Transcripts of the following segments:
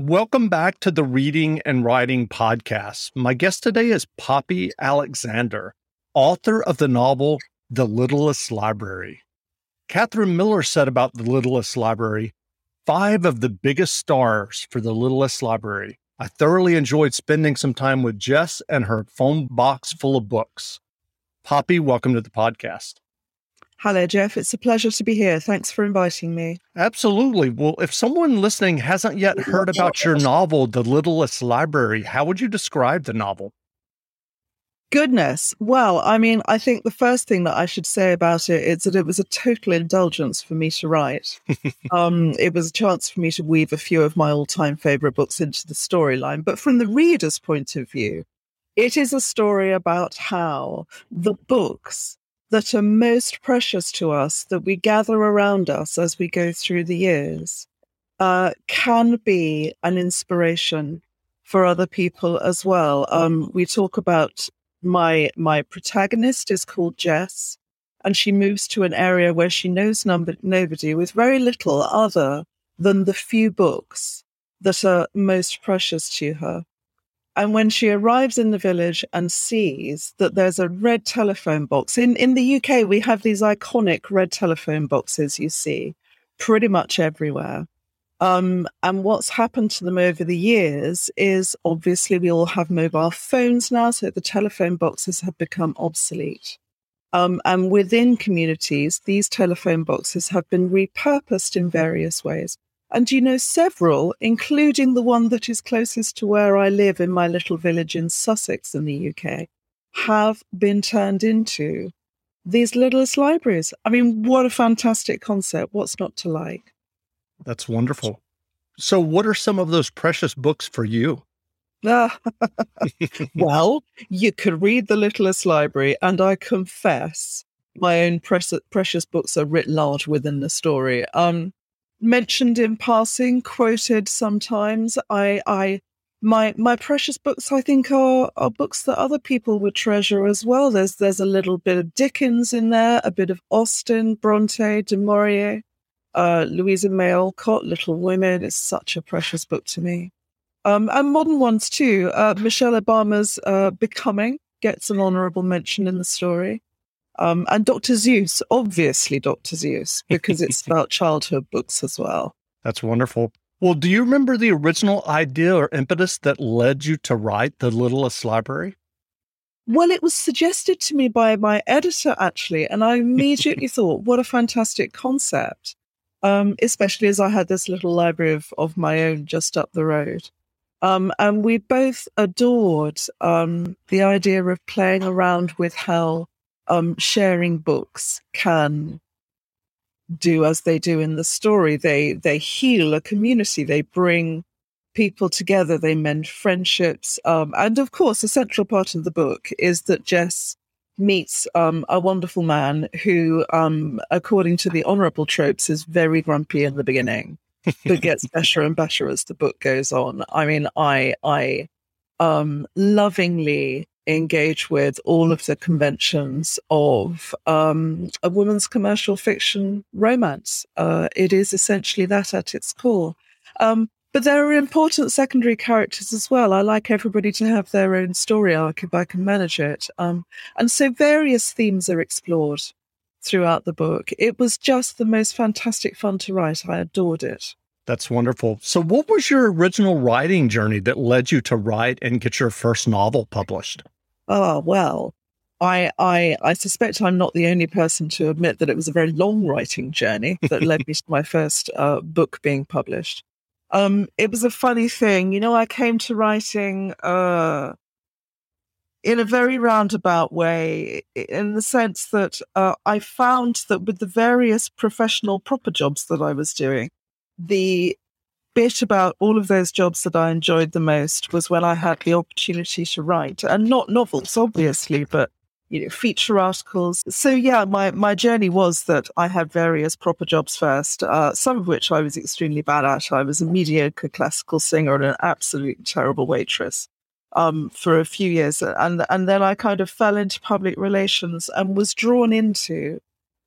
Welcome back to the Reading and Writing Podcast. My guest today is Poppy Alexander, author of the novel The Littlest Library. Catherine Miller said about The Littlest Library five of the biggest stars for The Littlest Library. I thoroughly enjoyed spending some time with Jess and her phone box full of books. Poppy, welcome to the podcast. Hello, Jeff. It's a pleasure to be here. Thanks for inviting me. Absolutely. Well, if someone listening hasn't yet heard about your novel, The Littlest Library, how would you describe the novel? Goodness. Well, I mean, I think the first thing that I should say about it is that it was a total indulgence for me to write. um, it was a chance for me to weave a few of my all time favorite books into the storyline. But from the reader's point of view, it is a story about how the books that are most precious to us that we gather around us as we go through the years uh, can be an inspiration for other people as well. Um, we talk about my my protagonist is called Jess, and she moves to an area where she knows nobody with very little other than the few books that are most precious to her. And when she arrives in the village and sees that there's a red telephone box, in, in the UK, we have these iconic red telephone boxes you see pretty much everywhere. Um, and what's happened to them over the years is obviously we all have mobile phones now, so the telephone boxes have become obsolete. Um, and within communities, these telephone boxes have been repurposed in various ways. And you know, several, including the one that is closest to where I live in my little village in Sussex in the UK, have been turned into these littlest libraries. I mean, what a fantastic concept. What's not to like? That's wonderful. So, what are some of those precious books for you? well, you could read The Littlest Library, and I confess my own precious books are writ large within the story. Um, mentioned in passing, quoted sometimes. I, I, my my precious books, I think, are are books that other people would treasure as well. There's there's a little bit of Dickens in there, a bit of Austen, Bronte, Du Maurier, uh, Louisa May Alcott, Little Women is such a precious book to me. Um, and modern ones too. Uh, Michelle Obama's uh, Becoming gets an honourable mention in the story. Um, and Dr. Seuss, obviously Dr. Seuss, because it's about childhood books as well. That's wonderful. Well, do you remember the original idea or impetus that led you to write The Littlest Library? Well, it was suggested to me by my editor, actually, and I immediately thought, what a fantastic concept, um, especially as I had this little library of, of my own just up the road. Um, and we both adored um, the idea of playing around with how um, sharing books can do as they do in the story. They they heal a community. They bring people together. They mend friendships. Um, and of course, a central part of the book is that Jess meets um, a wonderful man who, um, according to the honourable tropes, is very grumpy in the beginning, but gets better and better as the book goes on. I mean, I I um, lovingly engage with all of the conventions of um, a woman's commercial fiction romance. Uh, it is essentially that at its core. Um, but there are important secondary characters as well. I like everybody to have their own story arc if I can manage it. Um, and so various themes are explored throughout the book. It was just the most fantastic fun to write. I adored it. That's wonderful. So, what was your original writing journey that led you to write and get your first novel published? Oh, well, I, I, I suspect I'm not the only person to admit that it was a very long writing journey that led me to my first uh, book being published. Um, it was a funny thing. You know, I came to writing uh, in a very roundabout way, in the sense that uh, I found that with the various professional proper jobs that I was doing, the bit about all of those jobs that I enjoyed the most was when I had the opportunity to write, and not novels, obviously, but you know, feature articles. So yeah, my my journey was that I had various proper jobs first, uh, some of which I was extremely bad at. I was a mediocre classical singer and an absolutely terrible waitress um, for a few years, and and then I kind of fell into public relations and was drawn into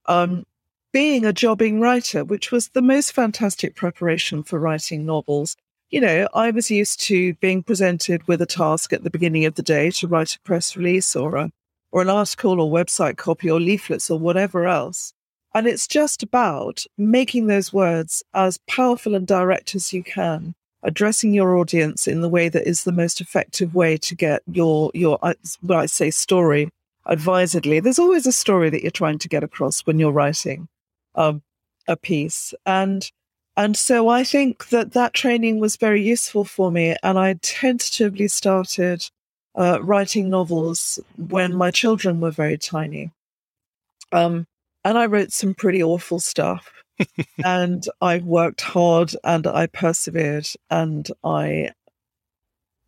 um, being a jobbing writer, which was the most fantastic preparation for writing novels you know, I was used to being presented with a task at the beginning of the day to write a press release or a or an article or website copy or leaflets or whatever else. And it's just about making those words as powerful and direct as you can, addressing your audience in the way that is the most effective way to get your your uh, well, I say story advisedly. There's always a story that you're trying to get across when you're writing um, a piece, and and so I think that that training was very useful for me. And I tentatively started uh, writing novels when my children were very tiny. Um, and I wrote some pretty awful stuff. and I worked hard and I persevered and I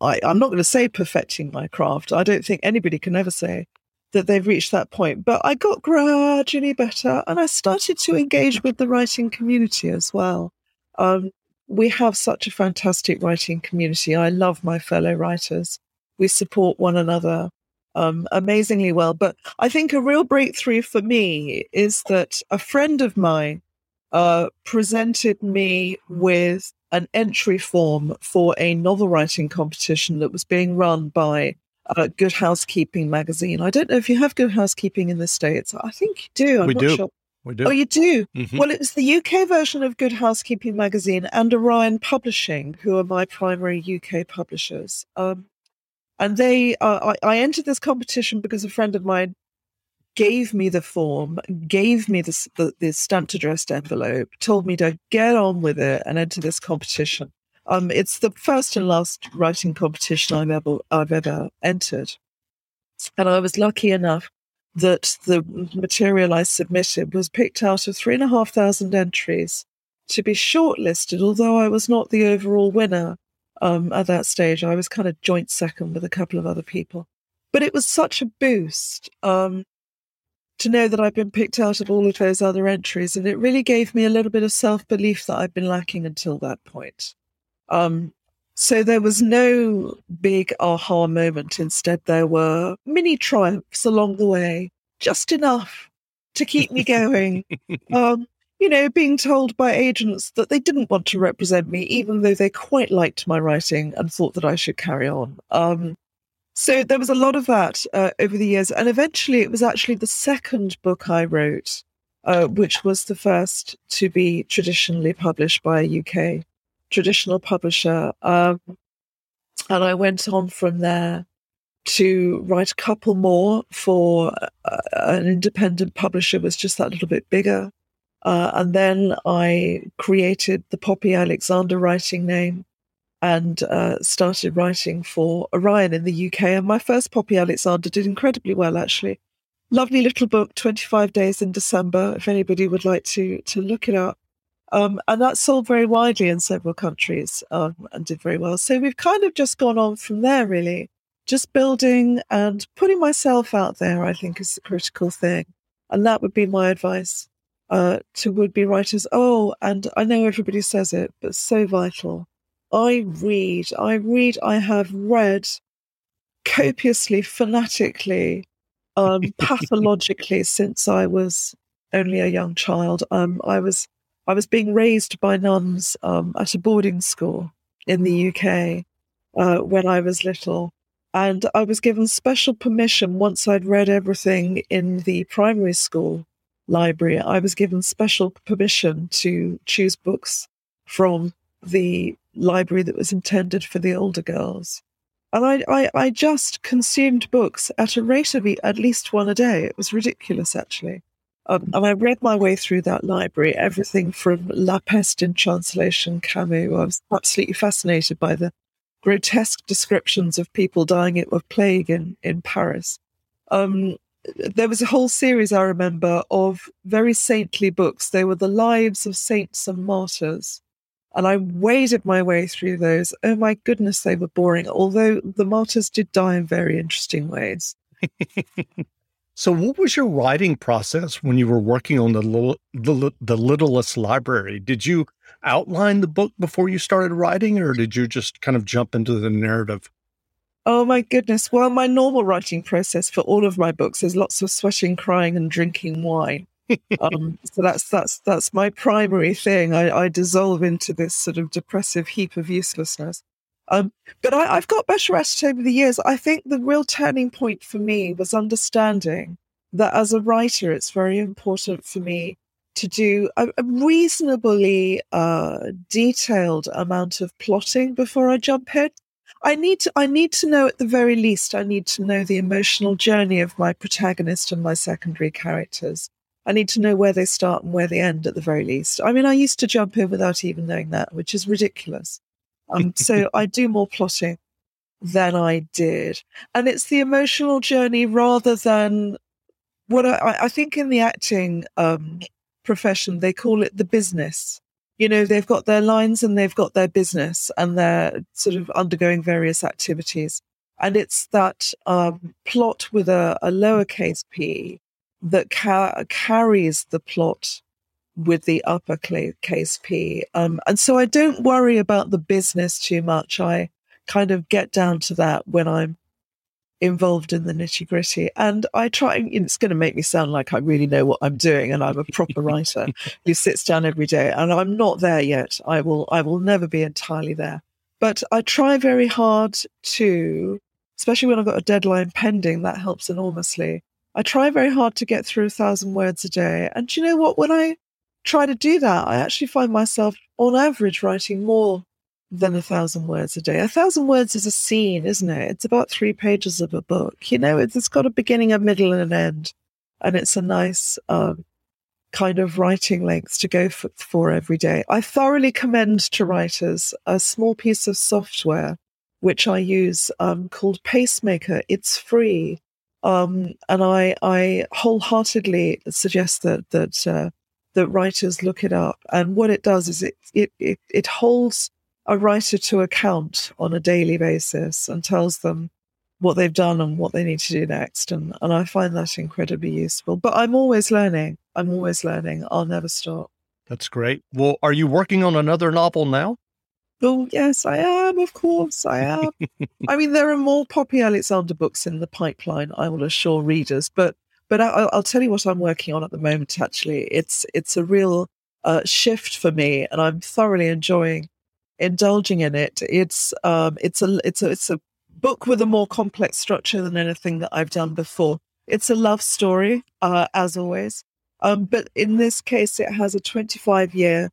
I, I'm not going to say perfecting my craft. I don't think anybody can ever say that they've reached that point. But I got gradually better and I started to engage with the writing community as well. Um, we have such a fantastic writing community. I love my fellow writers. We support one another um, amazingly well. But I think a real breakthrough for me is that a friend of mine uh, presented me with an entry form for a novel writing competition that was being run by uh, Good Housekeeping magazine. I don't know if you have Good Housekeeping in the States. I think you do. I'm we not do. sure. We do. Oh, you do? Mhm. Well, it was the UK version of Good Housekeeping magazine and Orion Publishing, who are my primary UK publishers. Um, and they, uh, I, I entered this competition because a friend of mine gave me the form, gave me this, the, the stamped addressed envelope, told me to get on with it and enter this competition. Um, it's the first and last writing competition I've ever I've ever entered, and I was lucky enough that the material I submitted was picked out of three and a half thousand entries to be shortlisted. Although I was not the overall winner um, at that stage, I was kind of joint second with a couple of other people. But it was such a boost um, to know that I'd been picked out of all of those other entries, and it really gave me a little bit of self belief that I'd been lacking until that point. Um, so there was no big aha moment. Instead, there were mini triumphs along the way, just enough to keep me going. um, you know, being told by agents that they didn't want to represent me, even though they quite liked my writing and thought that I should carry on. Um, so there was a lot of that uh, over the years. And eventually, it was actually the second book I wrote, uh, which was the first to be traditionally published by a UK traditional publisher. Um, and I went on from there to write a couple more for uh, an independent publisher was just that little bit bigger. Uh, and then I created the Poppy Alexander writing name and uh, started writing for Orion in the UK. And my first Poppy Alexander did incredibly well, actually. Lovely little book, 25 Days in December, if anybody would like to, to look it up. Um, and that sold very widely in several countries um, and did very well. So we've kind of just gone on from there, really. Just building and putting myself out there, I think, is the critical thing. And that would be my advice uh, to would be writers. Oh, and I know everybody says it, but so vital. I read, I read, I have read copiously, fanatically, um, pathologically since I was only a young child. Um, I was I was being raised by nuns um, at a boarding school in the UK uh, when I was little. And I was given special permission once I'd read everything in the primary school library. I was given special permission to choose books from the library that was intended for the older girls. And I, I, I just consumed books at a rate of at least one a day. It was ridiculous, actually. Um, and I read my way through that library, everything from La Peste in translation, Camus. I was absolutely fascinated by the grotesque descriptions of people dying of plague in, in Paris. Um, there was a whole series, I remember, of very saintly books. They were the lives of saints and martyrs. And I waded my way through those. Oh my goodness, they were boring, although the martyrs did die in very interesting ways. So, what was your writing process when you were working on the little, the, the Littlest Library? Did you outline the book before you started writing, or did you just kind of jump into the narrative? Oh my goodness. Well, my normal writing process for all of my books is lots of sweating, crying, and drinking wine. um, so that's that's that's my primary thing. I, I, dissolve into this sort of depressive heap of uselessness. Um, but I, have got better at it over the years. I think the real turning point for me was understanding that as a writer, it's very important for me to do a, a reasonably uh, detailed amount of plotting before I jump in. I need to I need to know at the very least I need to know the emotional journey of my protagonist and my secondary characters. I need to know where they start and where they end at the very least. I mean, I used to jump in without even knowing that, which is ridiculous. Um, so I do more plotting than I did, and it's the emotional journey rather than what I, I think in the acting um, profession they call it the business. You know they've got their lines and they've got their business and they're sort of undergoing various activities. And it's that um, plot with a, a lowercase p that ca- carries the plot with the uppercase p um, and so i don't worry about the business too much i kind of get down to that when i'm involved in the nitty gritty. And I try, it's going to make me sound like I really know what I'm doing and I'm a proper writer who sits down every day. And I'm not there yet. I will, I will never be entirely there. But I try very hard to, especially when I've got a deadline pending, that helps enormously. I try very hard to get through a thousand words a day. And you know what? When I try to do that, I actually find myself on average writing more than a thousand words a day. A thousand words is a scene, isn't it? It's about three pages of a book. You know, it's, got a beginning, a middle, and an end. And it's a nice um, kind of writing length to go for, for every day. I thoroughly commend to writers a small piece of software which I use um, called Pacemaker. It's free. Um, and I, I wholeheartedly suggest that that uh, that writers look it up. And what it does is it it it, it holds a writer to account on a daily basis and tells them what they've done and what they need to do next. And, and I find that incredibly useful. But I'm always learning. I'm always learning. I'll never stop. That's great. Well, are you working on another novel now? Oh, yes, I am. Of course, I am. I mean, there are more Poppy Alexander books in the pipeline, I will assure readers. But but I, will tell you what I'm working on at the moment. Actually, it's it's a real uh, shift for me, and I'm thoroughly enjoying indulging in it. It's um, it's a it's a it's a book with a more complex structure than anything that I've done before. It's a love story, uh, as always, um, but in this case, it has a 25 year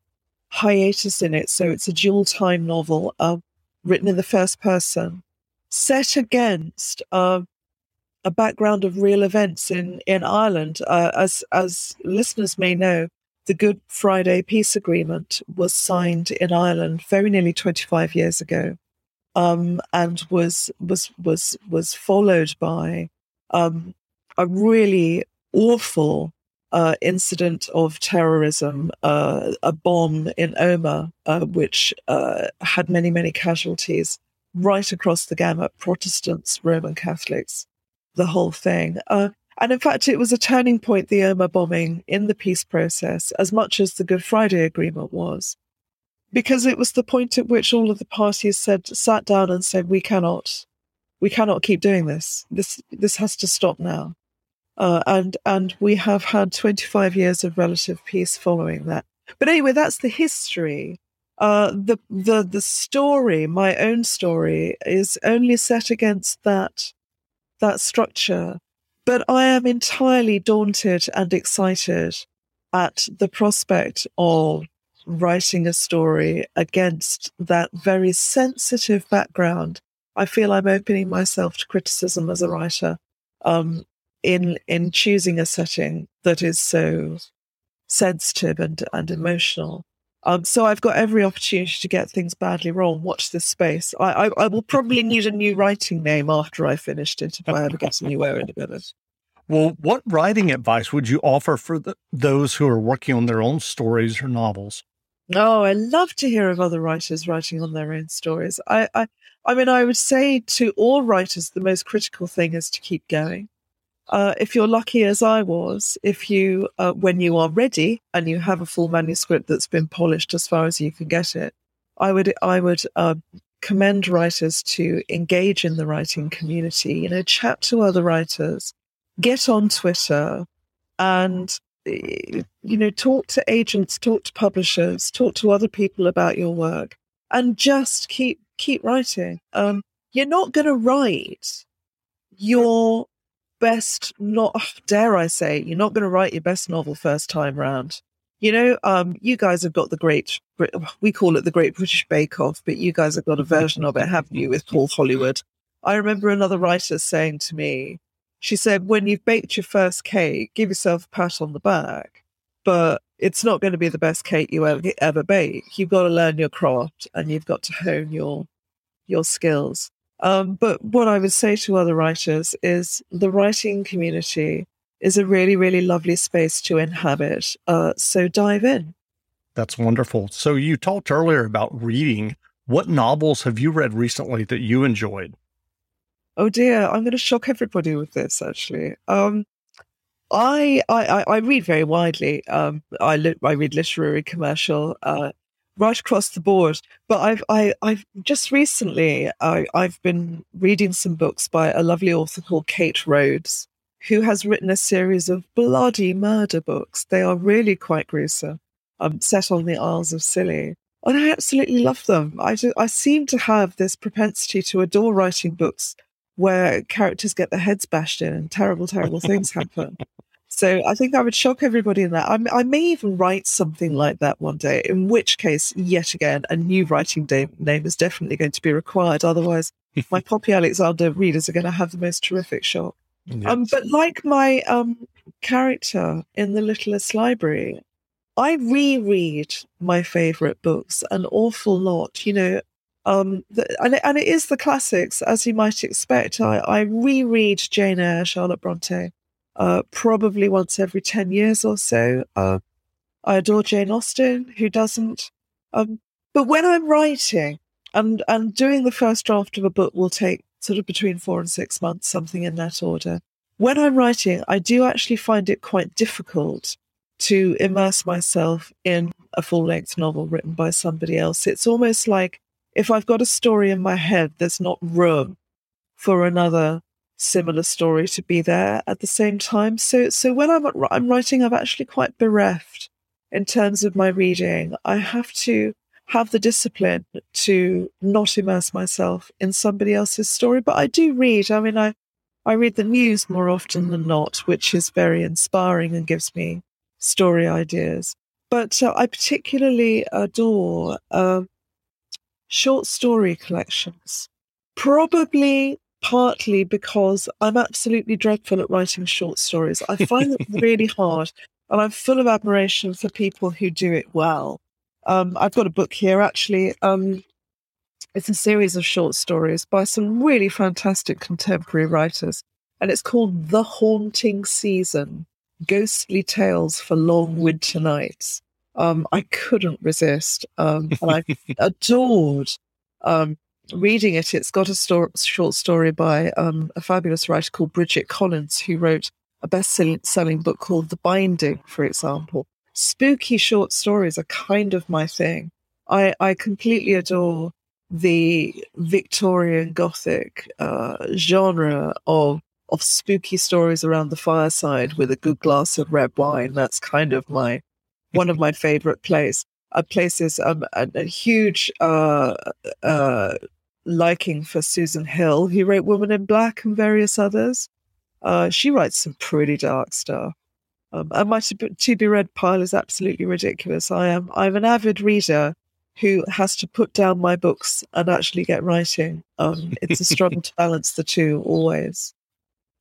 hiatus in it, so it's a dual time novel uh, written in the first person, set against uh, a background of real events in in Ireland. Uh, as as listeners may know, the Good Friday Peace Agreement was signed in Ireland very nearly 25 years ago, um, and was was was was followed by um, a really awful uh, incident of terrorism, uh, a bomb in Omagh, uh, which uh, had many many casualties right across the gamut: Protestants, Roman Catholics, the whole thing. Uh, and in fact, it was a turning point, the Omagh bombing in the peace process, as much as the Good Friday Agreement was, because it was the point at which all of the parties said, sat down and said, we cannot, we cannot keep doing this. This, this has to stop now. Uh, and, and we have had 25 years of relative peace following that. But anyway, that's the history. Uh, the, the, the story, my own story, is only set against that, that structure but I am entirely daunted and excited at the prospect of writing a story against that very sensitive background. I feel I'm opening myself to criticism as a writer um, in in choosing a setting that is so sensitive and and emotional. Um, so I've got every opportunity to get things badly wrong. Watch this space. I, I, I will probably need a new writing name after I finished it if I ever get anywhere in it. Well, what writing advice would you offer for the, those who are working on their own stories or novels? Oh, I love to hear of other writers writing on their own stories. I, I, I mean, I would say to all writers, the most critical thing is to keep going. Uh, if you're lucky as I was, if you, uh, when you are ready and you have a full manuscript that's been polished as far as you can get it, I would, I would uh, commend writers to engage in the writing community. You know, chat to other writers, get on Twitter, and you know, talk to agents, talk to publishers, talk to other people about your work, and just keep keep writing. Um, you're not going to write your best, not dare I say, you're not going to write your best novel first time round. You know, um, you guys have got the great, we call it the Great British Bake Off, but you guys have got a version of it, haven't you, with Paul Hollywood? I remember another writer saying to me, she said, when you've baked your first cake, give yourself a pat on the back, but it's not going to be the best cake you ever, ever bake. You've got to learn your craft and you've got to hone your your skills. Um, but what I would say to other writers is the writing community is a really, really lovely space to inhabit. Uh, so dive in. That's wonderful. So you talked earlier about reading. What novels have you read recently that you enjoyed? Oh dear, I'm going to shock everybody with this. Actually, um, I, I I read very widely. Um, I li- I read literary, commercial, uh, right across the board. But I've I, I've just recently I, I've been reading some books by a lovely author called Kate Rhodes, who has written a series of bloody murder books. They are really quite gruesome, um, set on the Isles of Scilly. And I absolutely love them. I, do, I seem to have this propensity to adore writing books where characters get their heads bashed in and terrible, terrible things happen. So I think I would shock everybody in that. I, I, may even write something like that one day, in which case, yet again, a new writing name is definitely going to be required. Otherwise, my Poppy Alexander readers are going to have the most terrific shock. Yes. Um, but like my um, character in The Littlest Library, I reread my favorite books an awful lot. You know, um, the, and, it, and it is the classics, as you might expect. I, I reread Jane Eyre, Charlotte Bronte, uh, probably once every 10 years or so. Uh, I adore Jane Austen, who doesn't? Um, but when I'm writing and, and doing the first draft of a book will take sort of between four and six months, something in that order. When I'm writing, I do actually find it quite difficult to immerse myself in a full length novel written by somebody else. It's almost like if I've got a story in my head, there's not room for another similar story to be there at the same time. So, so when I'm, I'm writing, I'm actually quite bereft in terms of my reading. I have to have the discipline to not immerse myself in somebody else's story. But I do read. I mean, I, I read the news more often than not, which is very inspiring and gives me story ideas. But uh, I particularly adore uh, short story collections. Probably partly because I'm absolutely dreadful at writing short stories. I find it really hard, and I'm full of admiration for people who do it well. Um, I've got a book here actually. Um, it's a series of short stories by some really fantastic contemporary writers, and it's called The Haunting Season Ghostly Tales for Long Winter Nights. Um, I couldn't resist, um, and I adored um, reading it. It's got a sto- short story by um, a fabulous writer called Bridget Collins, who wrote a best selling book called The Binding, for example spooky short stories are kind of my thing. I, I completely adore the Victorian Gothic uh, genre of of spooky stories around the fireside with a good glass of red wine. That's kind of my one of my favorite places. Uh, places um, a, a huge uh, uh, liking for Susan Hill, who wrote Woman in Black and various others. Uh, she writes some pretty dark stuff. Um, and my to be read pile is absolutely ridiculous. I am I'm an avid reader who has to put down my books and actually get writing. Um, it's a struggle to balance the two always.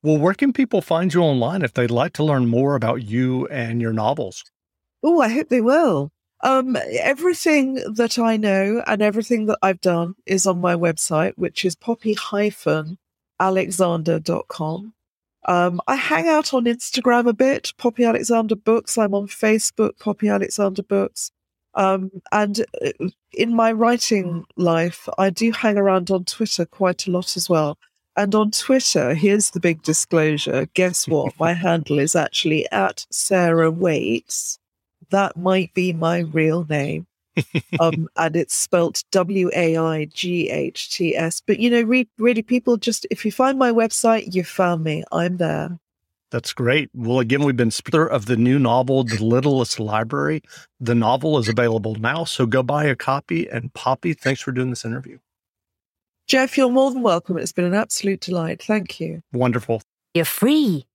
Well, where can people find you online if they'd like to learn more about you and your novels? Oh, I hope they will. Um, everything that I know and everything that I've done is on my website, which is poppy-alexander.com. Um, I hang out on Instagram a bit, Poppy Alexander Books. I'm on Facebook, Poppy Alexander Books. Um, and uh, in my writing life, I do hang around on Twitter quite a lot as well. And on Twitter, here's the big disclosure. Guess what? my handle is actually at Sarah Waights. That might be my real name um, and it's spelt W A I G H T S. But you know, re- really, people just if you find my website, you found me. I'm there. That's great. Well, again, we've been sponsor of the new novel, The Littlest Library. The novel is available now, so go buy a copy. And Poppy, thanks for doing this interview. Jeff, you're more than welcome. It's been an absolute delight. Thank you. Wonderful. You're free.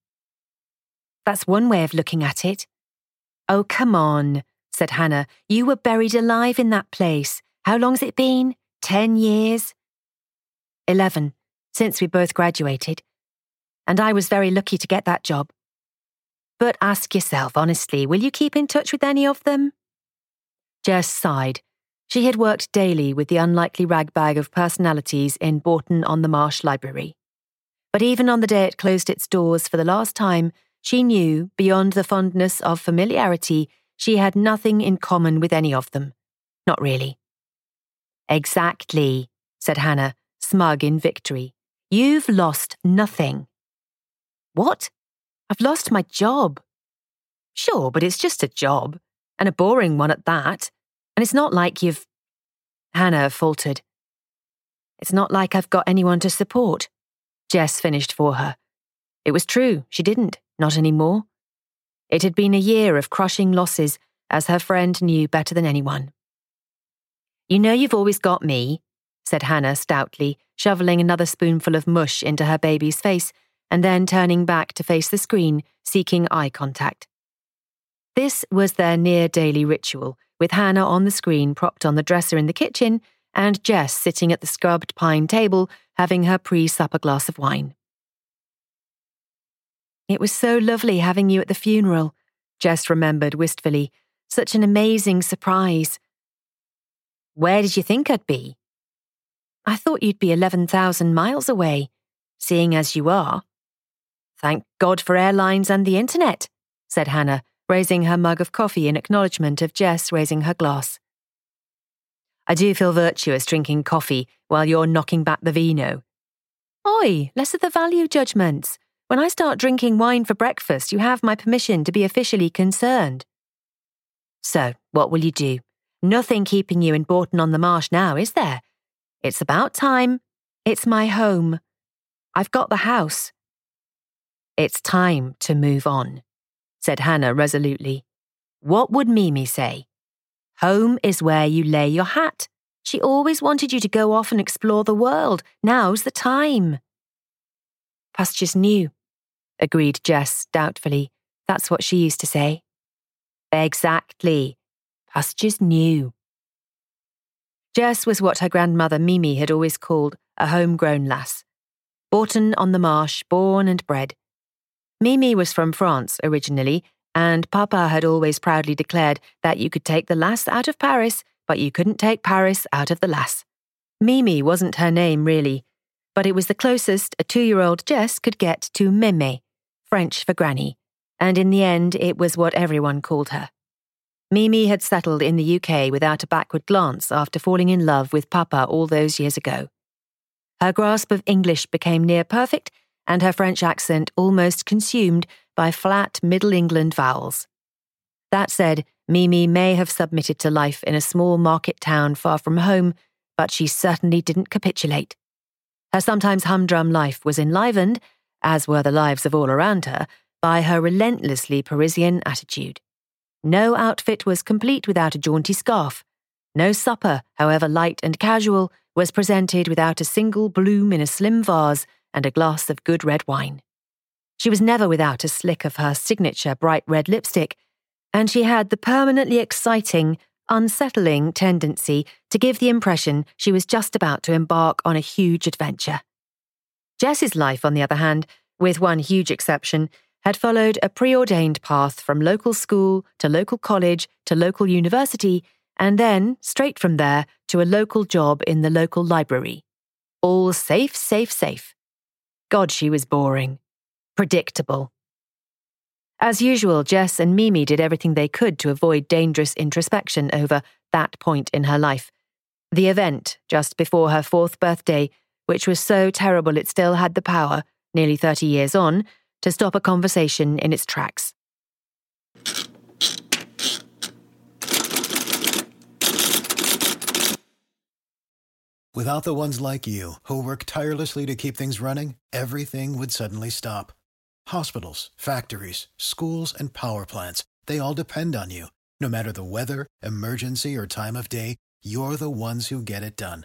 That's one way of looking at it. Oh, come on, said Hannah. You were buried alive in that place. How long's it been? Ten years? Eleven, since we both graduated. And I was very lucky to get that job. But ask yourself honestly, will you keep in touch with any of them? Jess sighed. She had worked daily with the unlikely ragbag of personalities in Bourton on the Marsh Library. But even on the day it closed its doors for the last time, she knew, beyond the fondness of familiarity, she had nothing in common with any of them. Not really. Exactly, said Hannah, smug in victory. You've lost nothing. What? I've lost my job. Sure, but it's just a job, and a boring one at that. And it's not like you've. Hannah faltered. It's not like I've got anyone to support. Jess finished for her. It was true, she didn't, not any more. It had been a year of crushing losses, as her friend knew better than anyone. You know you've always got me, said Hannah stoutly, shoveling another spoonful of mush into her baby's face, and then turning back to face the screen, seeking eye contact. This was their near daily ritual, with Hannah on the screen propped on the dresser in the kitchen, and Jess sitting at the scrubbed pine table having her pre supper glass of wine. It was so lovely having you at the funeral, Jess remembered wistfully. Such an amazing surprise. Where did you think I'd be? I thought you'd be 11,000 miles away, seeing as you are. Thank God for airlines and the internet, said Hannah, raising her mug of coffee in acknowledgement of Jess raising her glass. I do feel virtuous drinking coffee while you're knocking back the vino. Oi, less of the value judgments. When I start drinking wine for breakfast, you have my permission to be officially concerned. So, what will you do? Nothing keeping you in Bourton on the Marsh now, is there? It's about time. It's my home. I've got the house. It's time to move on said Hannah resolutely. What would Mimi say? Home is where you lay your hat. She always wanted you to go off and explore the world. Now's the time. Pastures new, agreed Jess doubtfully. That's what she used to say. Exactly. Pastures new. Jess was what her grandmother Mimi had always called a homegrown lass. Bourton on the Marsh, born and bred. Mimi was from France originally, and Papa had always proudly declared that you could take the lass out of Paris, but you couldn't take Paris out of the lass. Mimi wasn't her name, really, but it was the closest a two year old Jess could get to Mémé, French for granny, and in the end, it was what everyone called her. Mimi had settled in the UK without a backward glance after falling in love with Papa all those years ago. Her grasp of English became near perfect and her French accent almost consumed by flat Middle England vowels. That said, Mimi may have submitted to life in a small market town far from home, but she certainly didn't capitulate. Her sometimes humdrum life was enlivened, as were the lives of all around her, by her relentlessly Parisian attitude. No outfit was complete without a jaunty scarf. No supper, however light and casual, was presented without a single bloom in a slim vase and a glass of good red wine. She was never without a slick of her signature bright red lipstick, and she had the permanently exciting, unsettling tendency to give the impression she was just about to embark on a huge adventure. Jess's life, on the other hand, with one huge exception, had followed a preordained path from local school to local college to local university, and then, straight from there, to a local job in the local library. All safe, safe, safe. God, she was boring. Predictable. As usual, Jess and Mimi did everything they could to avoid dangerous introspection over that point in her life. The event, just before her fourth birthday, which was so terrible it still had the power, nearly 30 years on, to stop a conversation in its tracks. Without the ones like you, who work tirelessly to keep things running, everything would suddenly stop Hospitals, factories, schools, and power plants, they all depend on you. No matter the weather, emergency, or time of day, you're the ones who get it done.